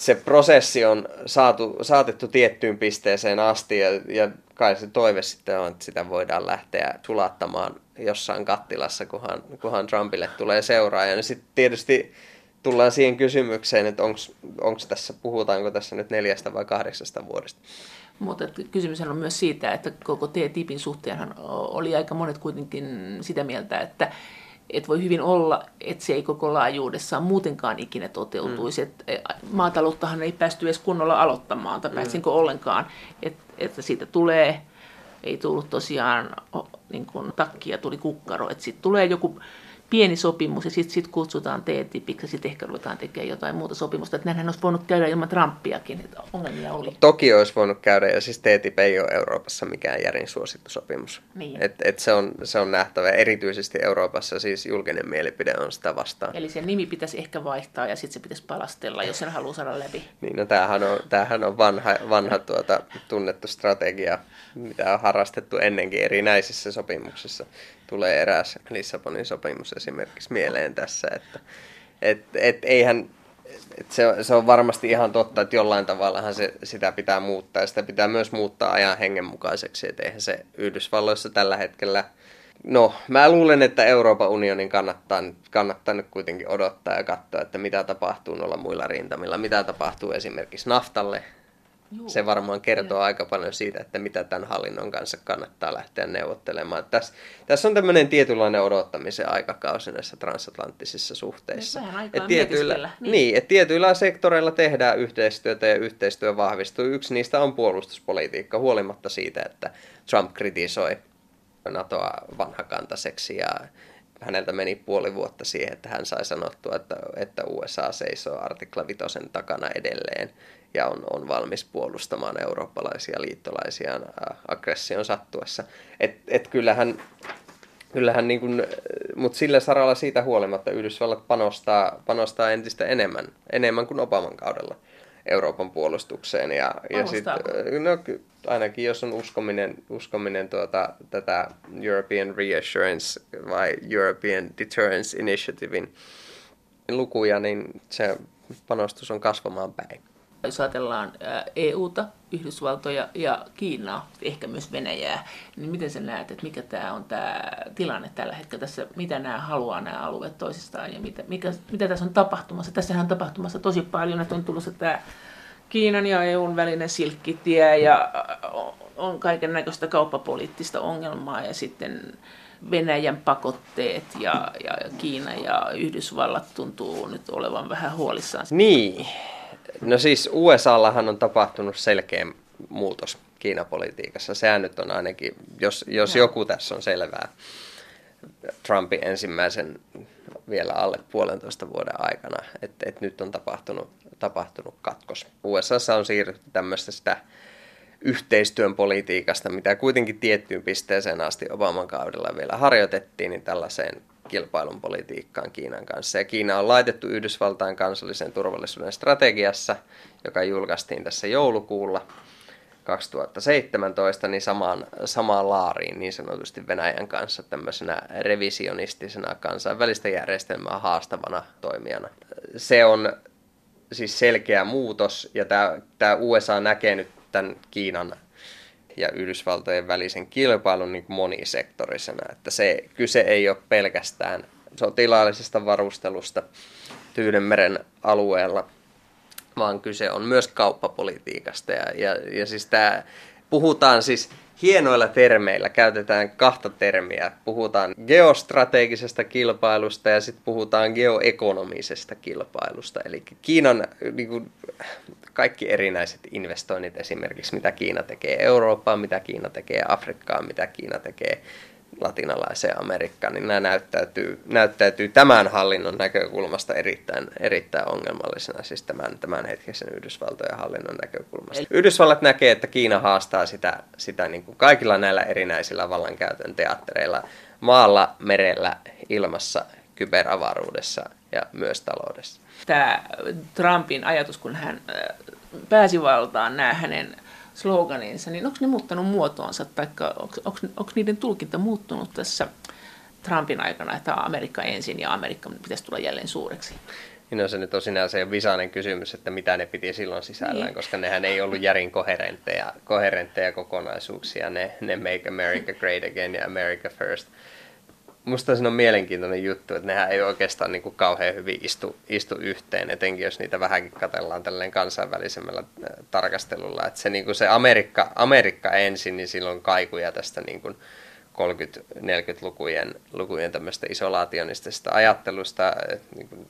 se prosessi on saatu, saatettu tiettyyn pisteeseen asti ja, ja kai se toive sitten on, että sitä voidaan lähteä sulattamaan jossain kattilassa, kunhan, kunhan Trumpille tulee seuraaja. Ja sitten tietysti tullaan siihen kysymykseen, että onko tässä, puhutaanko tässä nyt neljästä vai kahdeksasta vuodesta. Mutta kysymys on myös siitä, että koko TTIPin suhteenhan oli aika monet kuitenkin sitä mieltä, että et voi hyvin olla, että se ei koko laajuudessaan muutenkaan ikinä toteutuisi. Mm. Et e, maatalouttahan ei päästy edes kunnolla aloittamaan, tai mm. pääsinkö ollenkaan. Et, että siitä tulee, ei tullut tosiaan niin kun takkia, tuli kukkaro. Että sitten tulee joku pieni sopimus ja sitten sit kutsutaan TTIPiksi ja sitten ehkä ruvetaan tekemään jotain muuta sopimusta. Että näinhän olisi voinut käydä ilman Trumpiakin, että ongelmia oli. Toki olisi voinut käydä ja siis TTIP ei ole Euroopassa mikään järin suosittu sopimus. Niin. Et, et se, on, se on nähtävä erityisesti Euroopassa siis julkinen mielipide on sitä vastaan. Eli sen nimi pitäisi ehkä vaihtaa ja sitten se pitäisi palastella, jos sen haluaa saada läpi. Niin, no tämähän on, tämähän on vanha, vanha tuota, tunnettu strategia, mitä on harrastettu ennenkin erinäisissä sopimuksissa. Tulee eräs Lissabonin sopimus esimerkiksi mieleen tässä, että et, et eihän, et se, se on varmasti ihan totta, että jollain tavallahan se, sitä pitää muuttaa ja sitä pitää myös muuttaa ajan hengen mukaiseksi, että eihän se Yhdysvalloissa tällä hetkellä – No, mä luulen, että Euroopan unionin kannattaa, kannattaa nyt kuitenkin odottaa ja katsoa, että mitä tapahtuu noilla muilla rintamilla, mitä tapahtuu esimerkiksi naftalle. Juu. Se varmaan kertoo ja. aika paljon siitä, että mitä tämän hallinnon kanssa kannattaa lähteä neuvottelemaan. Tässä, tässä on tämmöinen tietynlainen odottamisen aikakausi näissä transatlanttisissa suhteissa. Et tietyillä, niin. niin, että tietyillä sektoreilla tehdään yhteistyötä ja yhteistyö vahvistuu. Yksi niistä on puolustuspolitiikka, huolimatta siitä, että Trump kritisoi NATOa vanhakantaiseksi ja häneltä meni puoli vuotta siihen, että hän sai sanottua, että, että USA seisoo artikla vitosen takana edelleen ja on, on valmis puolustamaan eurooppalaisia liittolaisia aggression sattuessa. Et, et kyllähän, kyllähän niin kuin, mutta sillä saralla siitä huolimatta Yhdysvallat panostaa, panostaa entistä enemmän, enemmän kuin Obaman kaudella Euroopan puolustukseen. Ja, ja sit, no, ainakin jos on uskominen, uskominen tuota, tätä European Reassurance vai European Deterrence Initiativein lukuja, niin se panostus on kasvamaan päin. Jos ajatellaan EUta, Yhdysvaltoja ja Kiinaa, ehkä myös Venäjää, niin miten sä näet, että mikä tämä on tämä tilanne tällä hetkellä tässä, mitä nämä haluaa nämä alueet toisistaan ja mitä, mikä, mitä tässä on tapahtumassa? Tässähän on tapahtumassa tosi paljon, että on tullut tämä Kiinan ja EUn välinen silkkitie ja on kaiken näköistä kauppapoliittista ongelmaa ja sitten Venäjän pakotteet ja, ja Kiina ja Yhdysvallat tuntuu nyt olevan vähän huolissaan. Niin, no siis USAllahan on tapahtunut selkeä muutos Kiinapolitiikassa. Sehän nyt on ainakin, jos, jos joku tässä on selvää, Trumpin ensimmäisen vielä alle puolentoista vuoden aikana, että et nyt on tapahtunut, tapahtunut katkos. USA on siirrytty tämmöistä sitä yhteistyön politiikasta, mitä kuitenkin tiettyyn pisteeseen asti Obaman kaudella vielä harjoitettiin, niin tällaiseen kilpailun politiikkaan Kiinan kanssa. Ja Kiina on laitettu Yhdysvaltain kansallisen turvallisuuden strategiassa, joka julkaistiin tässä joulukuulla 2017, niin samaan, samaan laariin niin sanotusti Venäjän kanssa tämmöisenä revisionistisena kansainvälistä järjestelmää haastavana toimijana. Se on siis selkeä muutos, ja tämä USA näkee nyt tämän Kiinan ja Yhdysvaltojen välisen kilpailun niin monisektorisena. Että se kyse ei ole pelkästään sotilaallisesta varustelusta Tyydenmeren alueella, vaan kyse on myös kauppapolitiikasta. Ja, ja, ja siis tämä, puhutaan siis hienoilla termeillä, käytetään kahta termiä. Puhutaan geostrategisesta kilpailusta ja sitten puhutaan geoekonomisesta kilpailusta. Eli Kiinan niin kuin, kaikki erinäiset investoinnit esimerkiksi, mitä Kiina tekee Eurooppaan, mitä Kiina tekee Afrikkaan, mitä Kiina tekee latinalaiseen Amerikkaan, niin nämä näyttäytyy, näyttäytyy tämän hallinnon näkökulmasta erittäin, erittäin ongelmallisena, siis tämän, tämän hetkisen Yhdysvaltojen hallinnon näkökulmasta. Yhdysvallat näkee, että Kiina haastaa sitä, sitä niin kuin kaikilla näillä erinäisillä vallankäytön teattereilla, maalla, merellä, ilmassa, kyberavaruudessa ja myös taloudessa. Tämä Trumpin ajatus, kun hän äh, pääsi valtaan, nämä hänen sloganinsa, niin onko ne muuttanut muotoonsa, tai onko niiden tulkinta muuttunut tässä Trumpin aikana, että Amerikka ensin ja Amerikka pitäisi tulla jälleen suureksi? Niin no se nyt on sinänsä jo visainen kysymys, että mitä ne piti silloin sisällään, niin. koska nehän ei ollut järin koherentteja, koherentteja kokonaisuuksia, ne, ne Make America Great Again ja America First musta se on mielenkiintoinen juttu, että nehän ei oikeastaan niin kuin kauhean hyvin istu, istu yhteen, etenkin jos niitä vähänkin katellaan tälleen kansainvälisemmällä äh, tarkastelulla. Että se, niin kuin se Amerikka, Amerikka ensin, niin silloin kaikuja tästä niin kuin 30-40-lukujen lukujen tämmöistä isolaationistisesta ajattelusta, niin kuin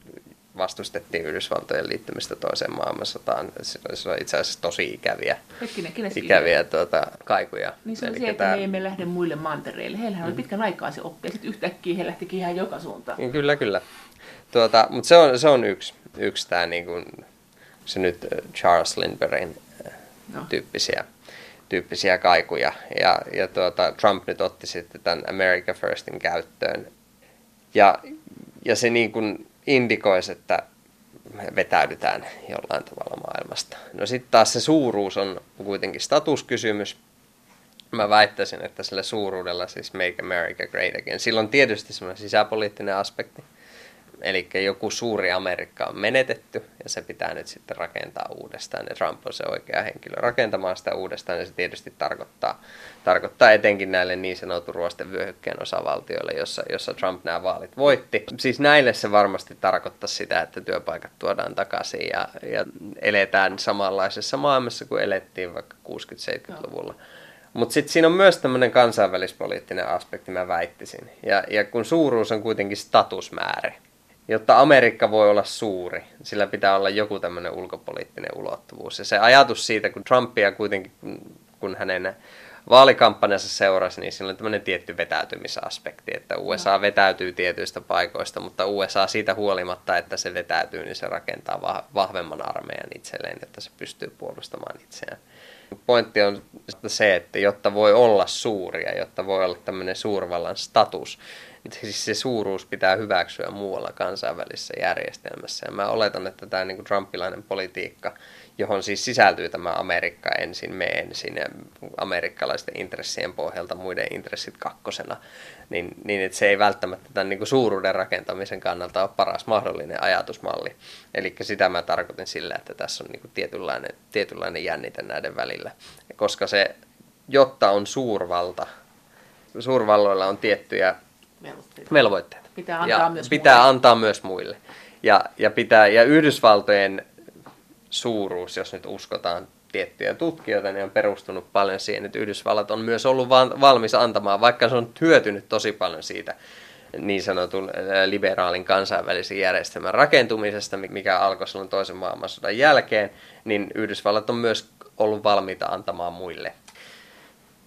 vastustettiin Yhdysvaltojen liittymistä toiseen maailmansotaan. Se on itse asiassa tosi ikäviä, Hetkinen, ikäviä tuota, kaikuja. Niin se on se, että tää- me emme lähde muille mantereille. Heillähän oli pitkän aikaa se oppi ja sitten yhtäkkiä he lähtikin ihan joka suuntaan. Niin, Kyllä, kyllä. Tuota, Mutta se on, se on yksi, yksi tämä niin kuin, se nyt äh, Charles Lindberghin äh, No. tyyppisiä, tyyppisiä kaikuja. Ja, ja tuota, Trump nyt otti sitten tämän America Firstin käyttöön. Ja, ja se niin kuin indikoisi, että me vetäydytään jollain tavalla maailmasta. No sitten taas se suuruus on kuitenkin statuskysymys. Mä väittäisin, että sillä suuruudella, siis Make America Great Again, sillä on tietysti semmoinen sisäpoliittinen aspekti. Eli joku suuri Amerikka on menetetty ja se pitää nyt sitten rakentaa uudestaan. Ja Trump on se oikea henkilö rakentamaan sitä uudestaan ja se tietysti tarkoittaa, tarkoittaa etenkin näille niin sanotun ruosten vyöhykkeen osavaltioille, jossa, jossa Trump nämä vaalit voitti. Siis näille se varmasti tarkoittaa sitä, että työpaikat tuodaan takaisin ja, ja eletään samanlaisessa maailmassa kuin elettiin vaikka 60-70-luvulla. Mutta sitten siinä on myös tämmöinen kansainvälispoliittinen aspekti, mä väittisin. Ja, ja kun suuruus on kuitenkin statusmäärä, jotta Amerikka voi olla suuri, sillä pitää olla joku tämmöinen ulkopoliittinen ulottuvuus. Ja se ajatus siitä, kun Trumpia kuitenkin, kun- hänen vaalikampanjansa seurasi, niin siinä on tämmöinen tietty vetäytymisaspekti, että USA vetäytyy tietyistä paikoista, mutta USA siitä huolimatta, että se vetäytyy, niin se rakentaa vah- vahvemman armeijan itselleen, että se pystyy puolustamaan itseään. Pointti on se, että jotta voi olla suuri ja jotta voi olla tämmöinen suurvallan status, siis se suuruus pitää hyväksyä muualla kansainvälisessä järjestelmässä. Ja mä oletan, että tämä niin trumpilainen politiikka, johon siis sisältyy tämä Amerikka ensin, me ensin ja amerikkalaisten intressien pohjalta muiden intressit kakkosena, niin, niin että se ei välttämättä tämän niin suuruuden rakentamisen kannalta ole paras mahdollinen ajatusmalli. Eli sitä mä tarkoitin sillä, että tässä on niin tietynlainen, tietynlainen jännite näiden välillä. Koska se, jotta on suurvalta, suurvalloilla on tiettyjä Velvoitteita. velvoitteita. Pitää antaa ja myös pitää muille. antaa myös muille. Ja, ja, pitää, ja Yhdysvaltojen suuruus, jos nyt uskotaan tiettyjä tutkijoita, niin on perustunut paljon siihen, että Yhdysvallat on myös ollut valmis antamaan, vaikka se on hyötynyt tosi paljon siitä niin sanotun ää, liberaalin kansainvälisen järjestelmän rakentumisesta, mikä alkoi silloin toisen maailmansodan jälkeen, niin Yhdysvallat on myös ollut valmiita antamaan muille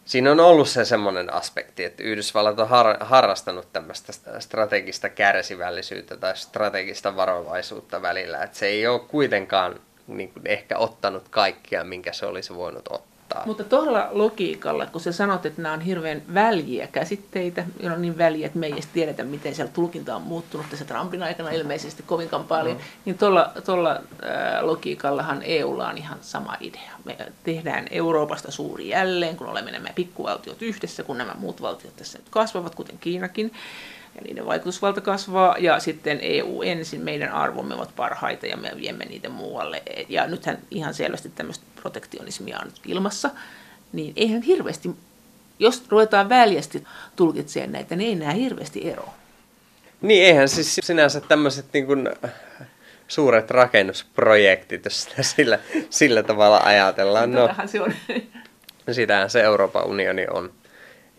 Siinä on ollut se semmoinen aspekti, että Yhdysvallat on har- harrastanut tämmöistä strategista kärsivällisyyttä tai strategista varovaisuutta välillä. Että se ei ole kuitenkaan niin kuin ehkä ottanut kaikkea, minkä se olisi voinut ottaa. Mutta tuolla logiikalla, kun sä sanot, että nämä on hirveän väljiä käsitteitä, ne on niin väliä, että me ei edes tiedetä, miten siellä tulkinta on muuttunut tässä Trumpin aikana ilmeisesti kovinkaan paljon, mm. niin tuolla, tuolla äh, logiikallahan EUlla on ihan sama idea. Me tehdään Euroopasta suuri jälleen, kun olemme nämä pikkuvaltiot yhdessä, kun nämä muut valtiot tässä nyt kasvavat, kuten Kiinakin, ja niiden vaikutusvalta kasvaa, ja sitten EU ensin, meidän arvomme ovat parhaita, ja me viemme niitä muualle. Ja nythän ihan selvästi tämmöistä protektionismia on ilmassa, niin eihän hirveästi, jos ruvetaan väljästi tulkitsemaan näitä, niin ei näe hirveästi eroa. Niin eihän siis sinänsä tämmöiset niin kuin suuret rakennusprojektit, jos sitä sillä, sillä tavalla ajatellaan. No, se on. sitähän se Euroopan unioni on.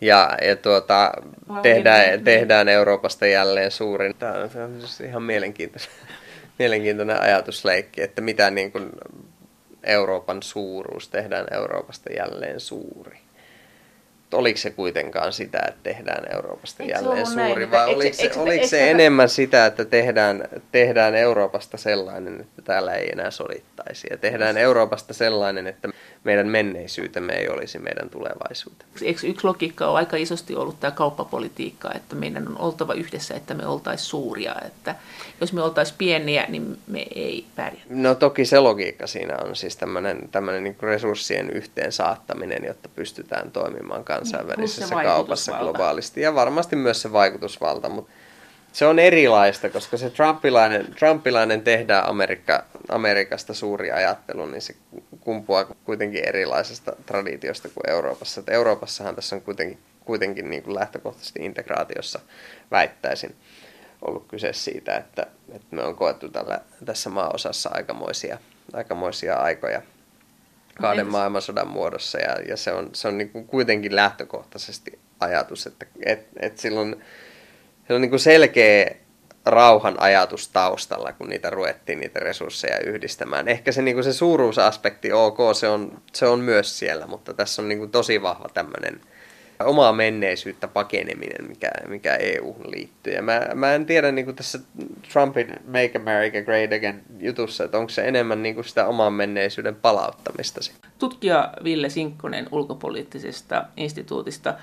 Ja, ja tuota, tehdään, tehdään Euroopasta jälleen suurin. Tämä on siis ihan mielenkiintoinen, mielenkiintoinen ajatusleikki, että mitä niin kuin Euroopan suuruus tehdään Euroopasta jälleen suuri. Oliko se kuitenkaan sitä, että tehdään Euroopasta Eikö jälleen näin, suuri, että- vai eikö se- oliko se, eikö se- oliko eikö se se- enemmän sitä, että tehdään, tehdään Euroopasta sellainen, että täällä ei enää sodittaisi, ja tehdään Euroopasta sellainen, että meidän menneisyytemme ei olisi meidän tulevaisuutemme. Eikö yksi logiikka on aika isosti ollut tämä kauppapolitiikka, että meidän on oltava yhdessä, että me oltaisiin suuria. Että jos me oltaisiin pieniä, niin me ei pärjää. No toki se logiikka siinä on siis tämmöinen, tämmöinen niin resurssien yhteen saattaminen, jotta pystytään toimimaan kansainvälisessä Plus se kaupassa globaalisti ja varmasti myös se vaikutusvalta, mutta se on erilaista, koska se Trumpilainen, Trumpilainen tehdään Amerikka, Amerikasta suuri ajattelu, niin se kumpuaa kuitenkin erilaisesta traditiosta kuin Euroopassa. Et Euroopassahan tässä on kuitenkin, kuitenkin niin kuin lähtökohtaisesti integraatiossa väittäisin ollut kyse siitä, että, että me on koettu tällä, tässä maaosassa aikamoisia, aikamoisia aikoja kahden entäs- maailmansodan muodossa ja, ja se on, se on niin kuin kuitenkin lähtökohtaisesti ajatus, että et, et silloin, se on niin kuin selkeä rauhan ajatus taustalla, kun niitä ruvettiin niitä resursseja yhdistämään. Ehkä se, niin kuin se suuruusaspekti, ok, se on, se on myös siellä, mutta tässä on niin kuin tosi vahva tämmöinen omaa menneisyyttä pakeneminen, mikä, mikä EU liittyy. Ja mä, mä en tiedä niin kuin tässä Trumpin Make America Great Again jutussa, että onko se enemmän niin kuin sitä oman menneisyyden palauttamista. Tutkija Ville Sinkkonen ulkopoliittisesta instituutista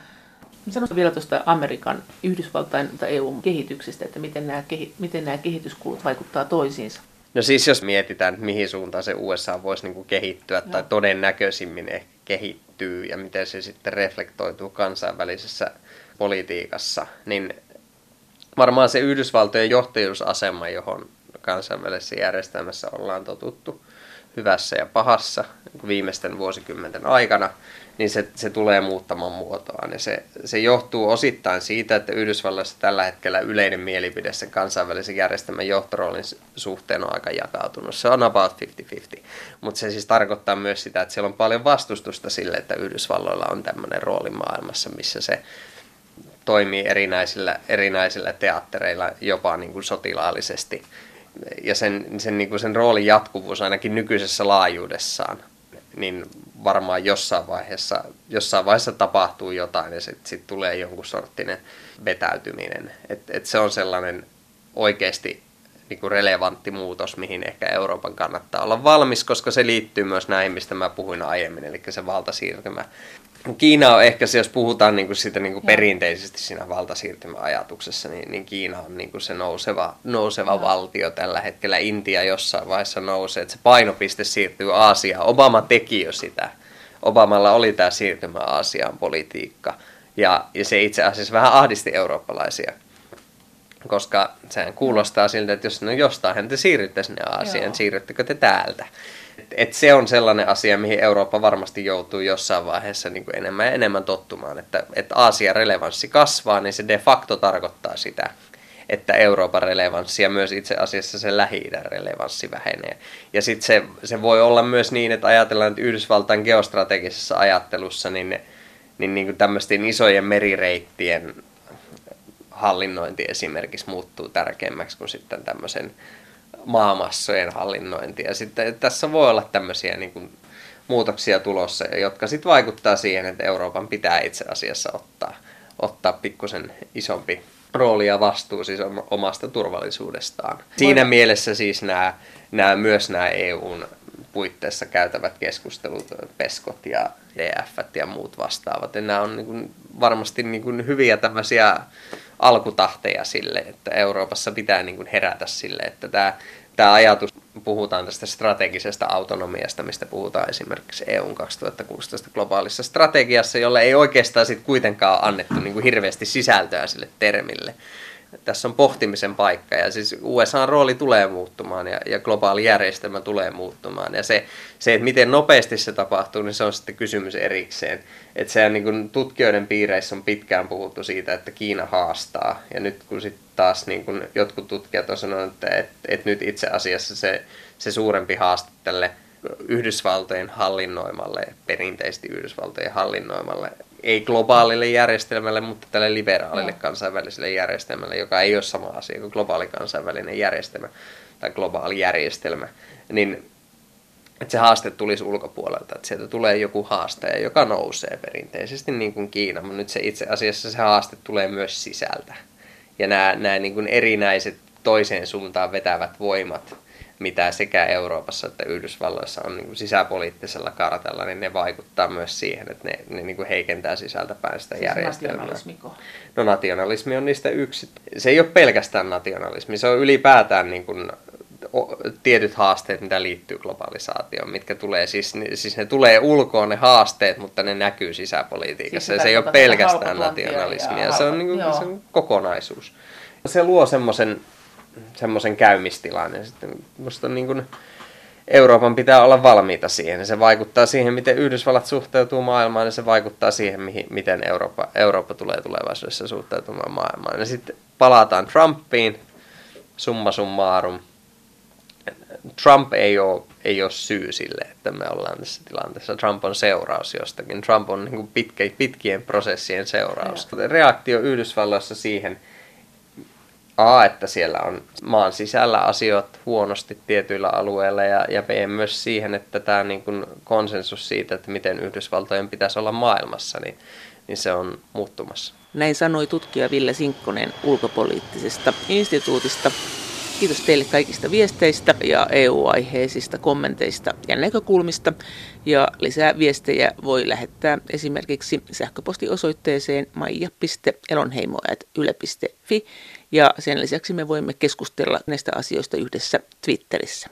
Sanoisin vielä tuosta Amerikan, Yhdysvaltain tai EU-kehityksestä, että miten nämä, kehi- miten nämä kehityskulut vaikuttaa toisiinsa. No siis jos mietitään, mihin suuntaan se USA voisi niin kuin kehittyä no. tai todennäköisimmin ehkä kehittyy ja miten se sitten reflektoituu kansainvälisessä politiikassa, niin varmaan se Yhdysvaltojen johtajuusasema, johon kansainvälisessä järjestelmässä ollaan totuttu hyvässä ja pahassa viimeisten vuosikymmenten aikana, niin se, se tulee muuttamaan muotoaan. Ja se, se johtuu osittain siitä, että Yhdysvalloissa tällä hetkellä yleinen mielipide sen kansainvälisen järjestelmän johtoroolin suhteen on aika jakautunut. Se on about 50-50. Mutta se siis tarkoittaa myös sitä, että siellä on paljon vastustusta sille, että Yhdysvalloilla on tämmöinen rooli maailmassa, missä se toimii erinäisillä, erinäisillä teattereilla, jopa niin kuin sotilaallisesti. Ja sen, sen, niin kuin sen roolin jatkuvuus ainakin nykyisessä laajuudessaan niin varmaan jossain vaiheessa, jossain vaiheessa tapahtuu jotain ja sitten sit tulee jonkun sorttinen vetäytyminen. Et, et se on sellainen oikeasti niin kuin relevantti muutos, mihin ehkä Euroopan kannattaa olla valmis, koska se liittyy myös näihin, mistä mä puhuin aiemmin, eli se valtasiirtymä. Kiina on ehkä se, jos puhutaan niin kuin siitä niin kuin perinteisesti siinä valtasiirtymäajatuksessa, niin, niin Kiina on niin kuin se nouseva, nouseva valtio tällä hetkellä. Intia jossain vaiheessa nousee, että se painopiste siirtyy Aasiaan. Obama teki jo sitä. Obamalla oli tämä siirtymä Aasiaan politiikka. Ja, ja se itse asiassa vähän ahdisti eurooppalaisia koska sehän kuulostaa siltä, että jos no jostain te siirrytte sinne Aasiaan, Joo. siirryttekö te täältä? Et se on sellainen asia, mihin Eurooppa varmasti joutuu jossain vaiheessa niin kuin enemmän ja enemmän tottumaan, että, että Aasian relevanssi kasvaa, niin se de facto tarkoittaa sitä, että Euroopan relevanssi ja myös itse asiassa se lähi relevanssi vähenee. Ja sitten se, se voi olla myös niin, että ajatellaan, että Yhdysvaltain geostrategisessa ajattelussa, niin, niin, niin kuin tämmöisten isojen merireittien hallinnointi esimerkiksi muuttuu tärkeämmäksi kuin sitten tämmöisen maamassojen hallinnointi. Ja sitten tässä voi olla tämmöisiä niin kuin, muutoksia tulossa, jotka sitten vaikuttaa siihen, että Euroopan pitää itse asiassa ottaa, ottaa pikkusen isompi rooli ja vastuu siis omasta turvallisuudestaan. Siinä mielessä siis nämä, nämä, myös nämä EUn puitteissa käytävät keskustelut, PESKot ja DF ja muut vastaavat. Ja nämä on niin kuin varmasti niin kuin hyviä tämmöisiä alkutahteja sille, että Euroopassa pitää niin kuin herätä sille, että tämä, tämä ajatus, puhutaan tästä strategisesta autonomiasta, mistä puhutaan esimerkiksi EUn 2016 globaalissa strategiassa, jolle ei oikeastaan sit kuitenkaan annettu niin kuin hirveästi sisältöä sille termille tässä on pohtimisen paikka ja siis USA rooli tulee muuttumaan ja, ja globaali järjestelmä tulee muuttumaan ja se, se, että miten nopeasti se tapahtuu, niin se on sitten kysymys erikseen. Että sehän niin kuin tutkijoiden piireissä on pitkään puhuttu siitä, että Kiina haastaa ja nyt kun sitten taas niin kuin jotkut tutkijat on sanonut, että, että, että nyt itse asiassa se, se suurempi haaste tälle Yhdysvaltojen hallinnoimalle, perinteisesti Yhdysvaltojen hallinnoimalle ei globaalille järjestelmälle, mutta tälle liberaalille no. kansainväliselle järjestelmälle, joka ei ole sama asia kuin globaali kansainvälinen järjestelmä tai globaali järjestelmä, niin että se haaste tulisi ulkopuolelta, että sieltä tulee joku haastaja, joka nousee perinteisesti niin kuin Kiina, mutta nyt se itse asiassa se haaste tulee myös sisältä. Ja nämä, nämä niin kuin erinäiset toiseen suuntaan vetävät voimat, mitä sekä Euroopassa että Yhdysvalloissa on niin kuin sisäpoliittisella kartalla, niin ne vaikuttaa myös siihen, että ne, ne niin kuin heikentää sisältäpäin sitä siis järjestelmää. No nationalismi on niistä yksi. Se ei ole pelkästään nationalismi, se on ylipäätään niin kuin tietyt haasteet, mitä liittyy globalisaatioon, mitkä tulee, siis, siis ne tulee ulkoon ne haasteet, mutta ne näkyy sisäpolitiikassa. Siis se ei ole pelkästään nationalismia, se on, niin kuin, se on kokonaisuus. Se luo semmoisen semmoisen käymistilan. Ja sitten musta niin kuin Euroopan pitää olla valmiita siihen. Se vaikuttaa siihen, miten Yhdysvallat suhteutuu maailmaan, ja se vaikuttaa siihen, mihin, miten Eurooppa, Eurooppa tulee tulevaisuudessa suhteutumaan maailmaan. Ja sitten palataan Trumpiin, summa summarum. Trump ei ole, ei ole syy sille, että me ollaan tässä tilanteessa. Trump on seuraus jostakin. Trump on niin pitkä, pitkien prosessien seuraus. Reaktio Yhdysvalloissa siihen – A, että siellä on maan sisällä asiat huonosti tietyillä alueilla ja, ja B, myös siihen, että tämä niin kuin konsensus siitä, että miten Yhdysvaltojen pitäisi olla maailmassa, niin, niin se on muuttumassa. Näin sanoi tutkija Ville Sinkkonen ulkopoliittisesta instituutista. Kiitos teille kaikista viesteistä ja EU-aiheisista kommenteista ja näkökulmista. Ja lisää viestejä voi lähettää esimerkiksi sähköpostiosoitteeseen maija.elonheimo.yle.fi. Ja sen lisäksi me voimme keskustella näistä asioista yhdessä Twitterissä.